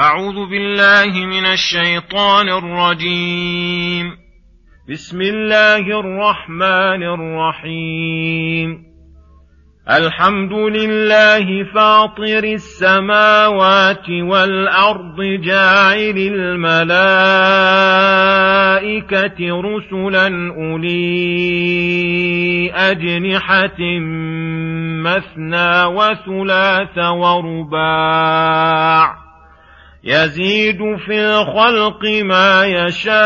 أعوذ بالله من الشيطان الرجيم. بسم الله الرحمن الرحيم. الحمد لله فاطر السماوات والأرض جاعل الملائكة رسلا أولي أجنحة مثنى وثلاث ورباع. يزيد في الخلق ما يشاء.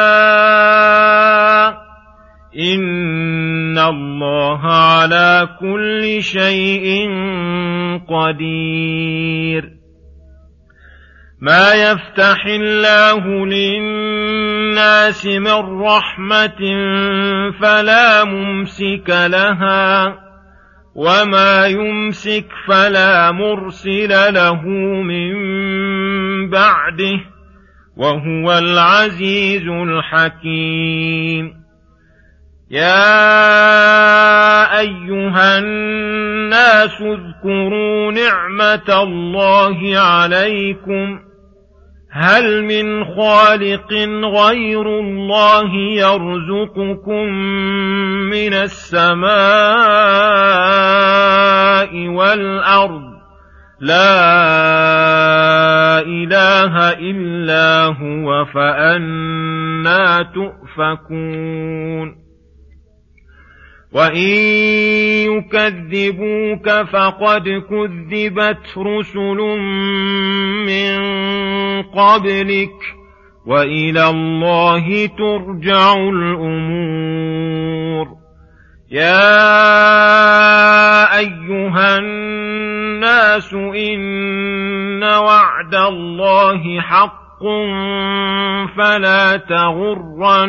إن الله على كل شيء قدير. ما يفتح الله للناس من رحمة فلا ممسك لها. وما يمسك فلا مرسل له من بعده وهو العزيز الحكيم يا ايها الناس اذكروا نعمه الله عليكم هل من خالق غير الله يرزقكم من السماء والأرض؟ لا إله إلا هو فأنا تؤفكون. وان يكذبوك فقد كذبت رسل من قبلك والى الله ترجع الأمور. يا ايها الناس ان وعد الله حق فلا تغرنكم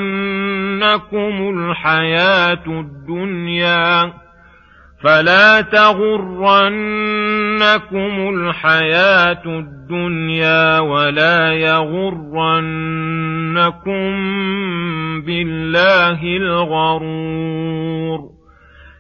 الحياة الدنيا فلا تغرنكم الحياة الدنيا ولا يغرنكم بالله الغرور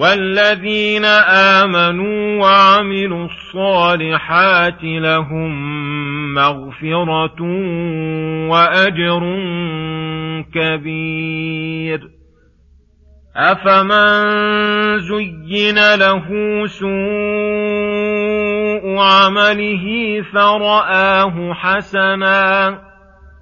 والذين آمنوا وعملوا الصالحات لهم مغفرة وأجر كبير. أفمن زين له سوء عمله فرآه حسنا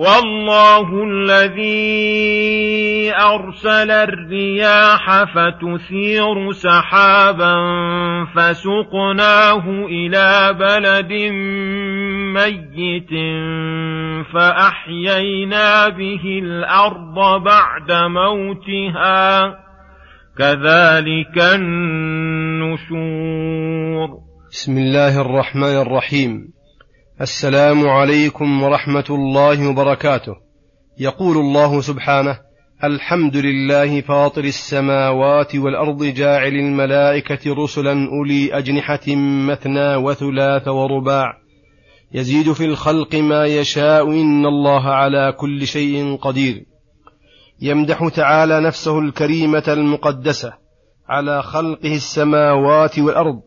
والله الذي أرسل الرياح فتثير سحابا فسقناه إلى بلد ميت فأحيينا به الأرض بعد موتها. كذلك النشور. بسم الله الرحمن الرحيم. السلام عليكم ورحمة الله وبركاته. يقول الله سبحانه الحمد لله فاطر السماوات والأرض جاعل الملائكة رسلا أولي أجنحة مثنى وثلاث ورباع. يزيد في الخلق ما يشاء إن الله على كل شيء قدير. يمدح تعالى نفسه الكريمة المقدسة على خلقه السماوات والأرض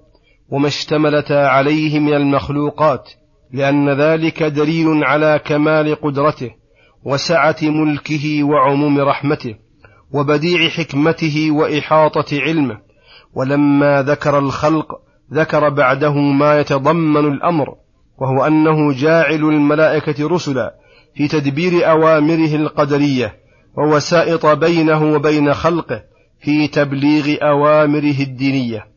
وما اشتملتا عليه من المخلوقات. لأن ذلك دليل على كمال قدرته وسعة ملكه وعموم رحمته وبديع حكمته وإحاطة علمه. ولما ذكر الخلق ذكر بعده ما يتضمن الأمر وهو أنه جاعل الملائكة رسلا في تدبير أوامره القدرية ووسائط بينه وبين خلقه في تبليغ أوامره الدينية.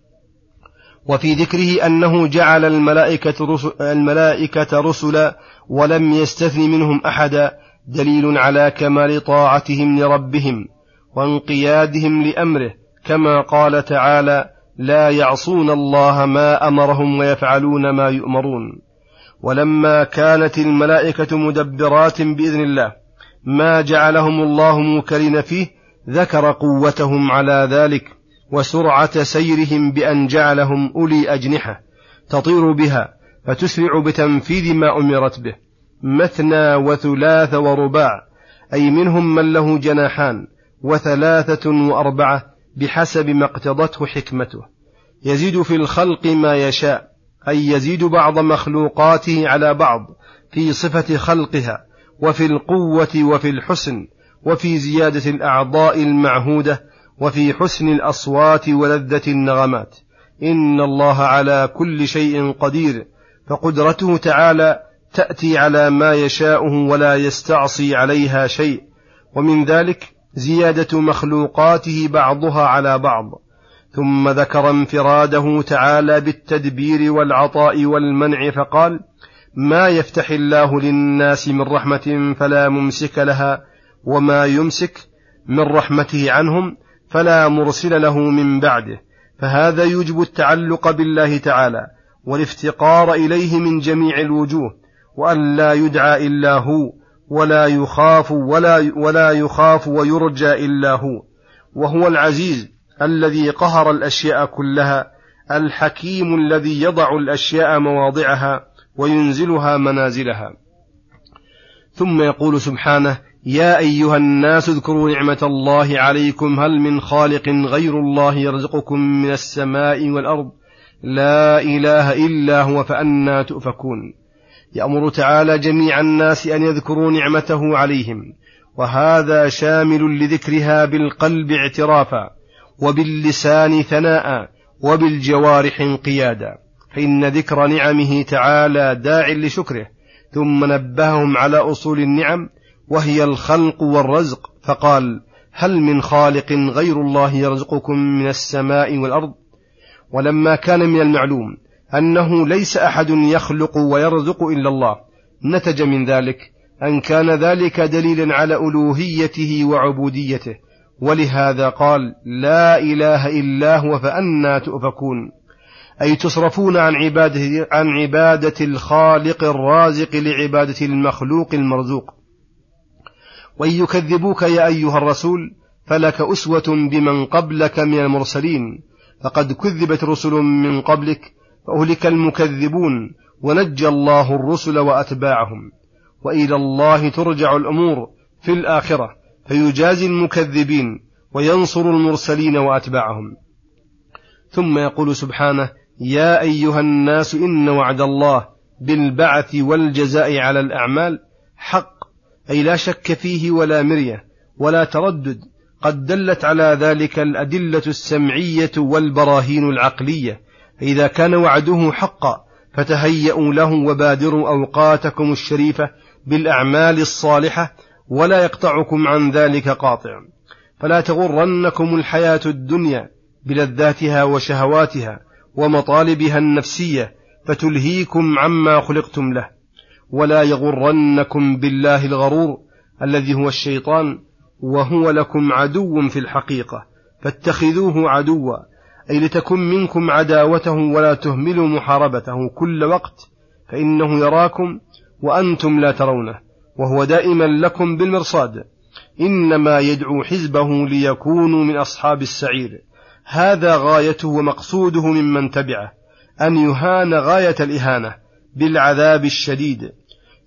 وفي ذكره أنه جعل الملائكة, رسل الملائكة رسلا ولم يستثن منهم أحدا دليل على كمال طاعتهم لربهم وانقيادهم لأمره كما قال تعالى لا يعصون الله ما أمرهم ويفعلون ما يؤمرون ولما كانت الملائكة مدبرات بإذن الله ما جعلهم الله موكلين فيه ذكر قوتهم على ذلك وسرعة سيرهم بأن جعلهم أولي أجنحة تطير بها فتسرع بتنفيذ ما أمرت به مثنى وثلاث ورباع أي منهم من له جناحان وثلاثة وأربعة بحسب ما اقتضته حكمته. يزيد في الخلق ما يشاء أي يزيد بعض مخلوقاته على بعض في صفة خلقها وفي القوة وفي الحسن وفي زيادة الأعضاء المعهودة وفي حسن الأصوات ولذة النغمات. إن الله على كل شيء قدير. فقدرته تعالى تأتي على ما يشاءه ولا يستعصي عليها شيء. ومن ذلك زيادة مخلوقاته بعضها على بعض. ثم ذكر انفراده تعالى بالتدبير والعطاء والمنع فقال ما يفتح الله للناس من رحمة فلا ممسك لها وما يمسك من رحمته عنهم فلا مرسل له من بعده. فهذا يوجب التعلق بالله تعالى والافتقار إليه من جميع الوجوه وأن لا يدعى إلا هو ولا يخاف ولا ولا يخاف ويرجى إلا هو. وهو العزيز الذي قهر الأشياء كلها الحكيم الذي يضع الأشياء مواضعها وينزلها منازلها. ثم يقول سبحانه يا أيها الناس اذكروا نعمة الله عليكم. هل من خالق غير الله يرزقكم من السماء والأرض؟ لا إله إلا هو فانى تؤفكون. يأمر تعالى جميع الناس أن يذكروا نعمته عليهم. وهذا شامل لذكرها بالقلب اعترافا وباللسان ثناء وبالجوارح انقيادا. فإن ذكر نعمه تعالى داع لشكره ثم نبههم على أصول النعم وهي الخلق والرزق. فقال هل من خالق غير الله يرزقكم من السماء والأرض؟ ولما كان من المعلوم أنه ليس أحد يخلق ويرزق إلا الله نتج من ذلك أن كان ذلك دليلا على ألوهيته وعبوديته. ولهذا قال لا إله إلا هو فانى تؤفكون. أي تصرفون عن عباده عن عبادة الخالق الرازق لعبادة المخلوق المرزوق. وإن يكذبوك يا أيها الرسول فلك أسوة بمن قبلك من المرسلين فقد كذبت رسل من قبلك فأهلك المكذبون ونجى الله الرسل وأتباعهم وإلى الله ترجع الأمور في الآخرة فيجازي المكذبين وينصر المرسلين وأتباعهم. ثم يقول سبحانه يا أيها الناس إن وعد الله بالبعث والجزاء على الأعمال حق أي لا شك فيه ولا مرية ولا تردد قد دلت على ذلك الأدلة السمعية والبراهين العقلية. فإذا كان وعده حقا فتهيأوا له وبادروا أوقاتكم الشريفة بالأعمال الصالحة ولا يقطعكم عن ذلك قاطع. فلا تغرنكم الحياة الدنيا بلذاتها وشهواتها ومطالبها النفسية فتلهيكم عما خلقتم له. ولا يغرنكم بالله الغرور الذي هو الشيطان وهو لكم عدو في الحقيقة فاتخذوه عدوا أي لتكن منكم عداوته ولا تهملوا محاربته كل وقت فإنه يراكم وأنتم لا ترونه وهو دائما لكم بالمرصاد. إنما يدعو حزبه ليكونوا من أصحاب السعير. هذا غايته ومقصوده ممن تبعه أن يهان غاية الإهانة. بالعذاب الشديد.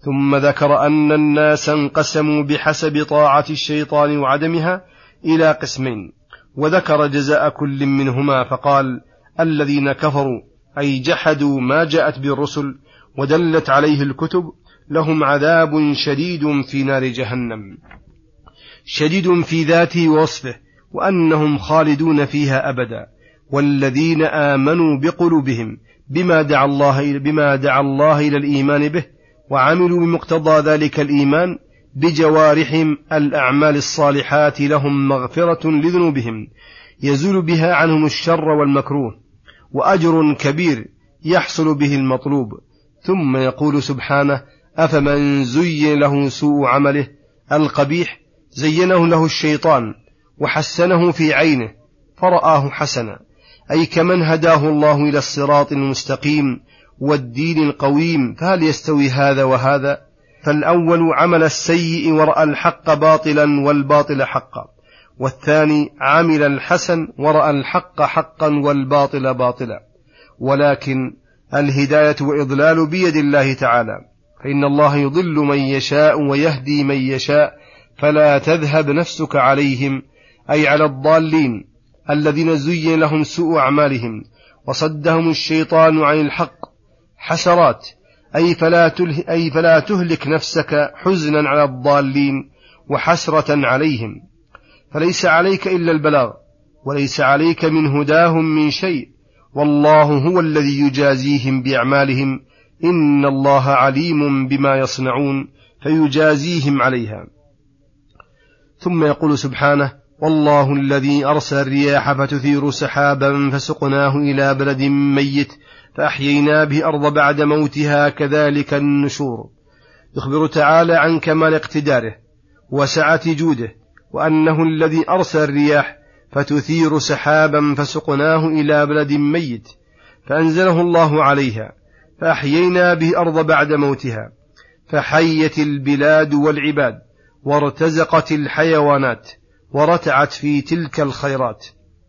ثم ذكر أن الناس انقسموا بحسب طاعة الشيطان وعدمها إلى قسمين. وذكر جزاء كل منهما فقال الذين كفروا أي جحدوا ما جاءت بالرسل ودلت عليه الكتب لهم عذاب شديد في نار جهنم. شديد في ذاته ووصفه وأنهم خالدون فيها أبدا. والذين آمنوا بقلوبهم بما دعا الله بما دعا الله إلى الإيمان به وعملوا بمقتضى ذلك الإيمان بجوارحهم الأعمال الصالحات لهم مغفرة لذنوبهم يزول بها عنهم الشر والمكروه وأجر كبير يحصل به المطلوب. ثم يقول سبحانه أفمن زين له سوء عمله؟ القبيح زينه له الشيطان وحسنه في عينه فرآه حسنا. أي كمن هداه الله إلى الصراط المستقيم والدين القويم فهل يستوي هذا وهذا؟ فالأول عمل السيء ورأى الحق باطلا والباطل حقا والثاني عمل الحسن ورأى الحق حقا والباطل باطلا. ولكن الهداية وإضلال بيد الله تعالى فإن الله يضل من يشاء ويهدي من يشاء فلا تذهب نفسك عليهم أي على الضالين. الذين زين لهم سوء أعمالهم وصدهم الشيطان عن الحق حسرات أي فلا, تله أي فلا تهلك نفسك حزنا على الضالين وحسرة عليهم. فليس عليك إلا البلاغ وليس عليك من هداهم من شيء والله هو الذي يجازيهم بأعمالهم إن الله عليم بما يصنعون فيجازيهم عليها. ثم يقول سبحانه والله الذي أرسل الرياح فتثير سحابا فسقناه إلى بلد ميت فأحيينا به الأرض بعد موتها كذلك النشور. يخبر تعالى عن كمال اقتداره وسعة جوده وأنه الذي أرسل الرياح فتثير سحابا فسقناه إلى بلد ميت فأنزله الله عليها فأحيينا به الأرض بعد موتها فحيت البلاد والعباد وارتزقت الحيوانات ورتعت في تلك الخيرات.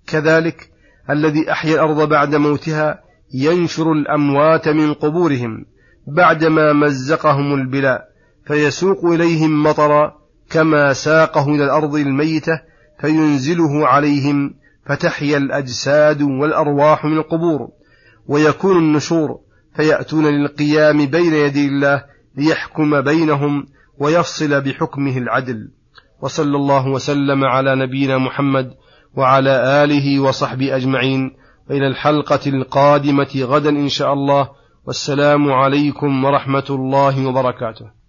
كذلك الذي أحيا الأرض بعد موتها ينشر الأموات من قبورهم بعدما مزقهم البلاء فيسوق إليهم مطرا كما ساقه إلى الأرض الميتة فينزله عليهم فتحيا الأجساد والأرواح من القبور. ويكون النشور فيأتون للقيام بين يدي الله ليحكم بينهم ويفصل بحكمه العدل. وصلى الله وسلم على نبينا محمد وعلى آله وصحبه أجمعين. إلى الحلقة القادمة غدا إن شاء الله. والسلام عليكم ورحمة الله وبركاته.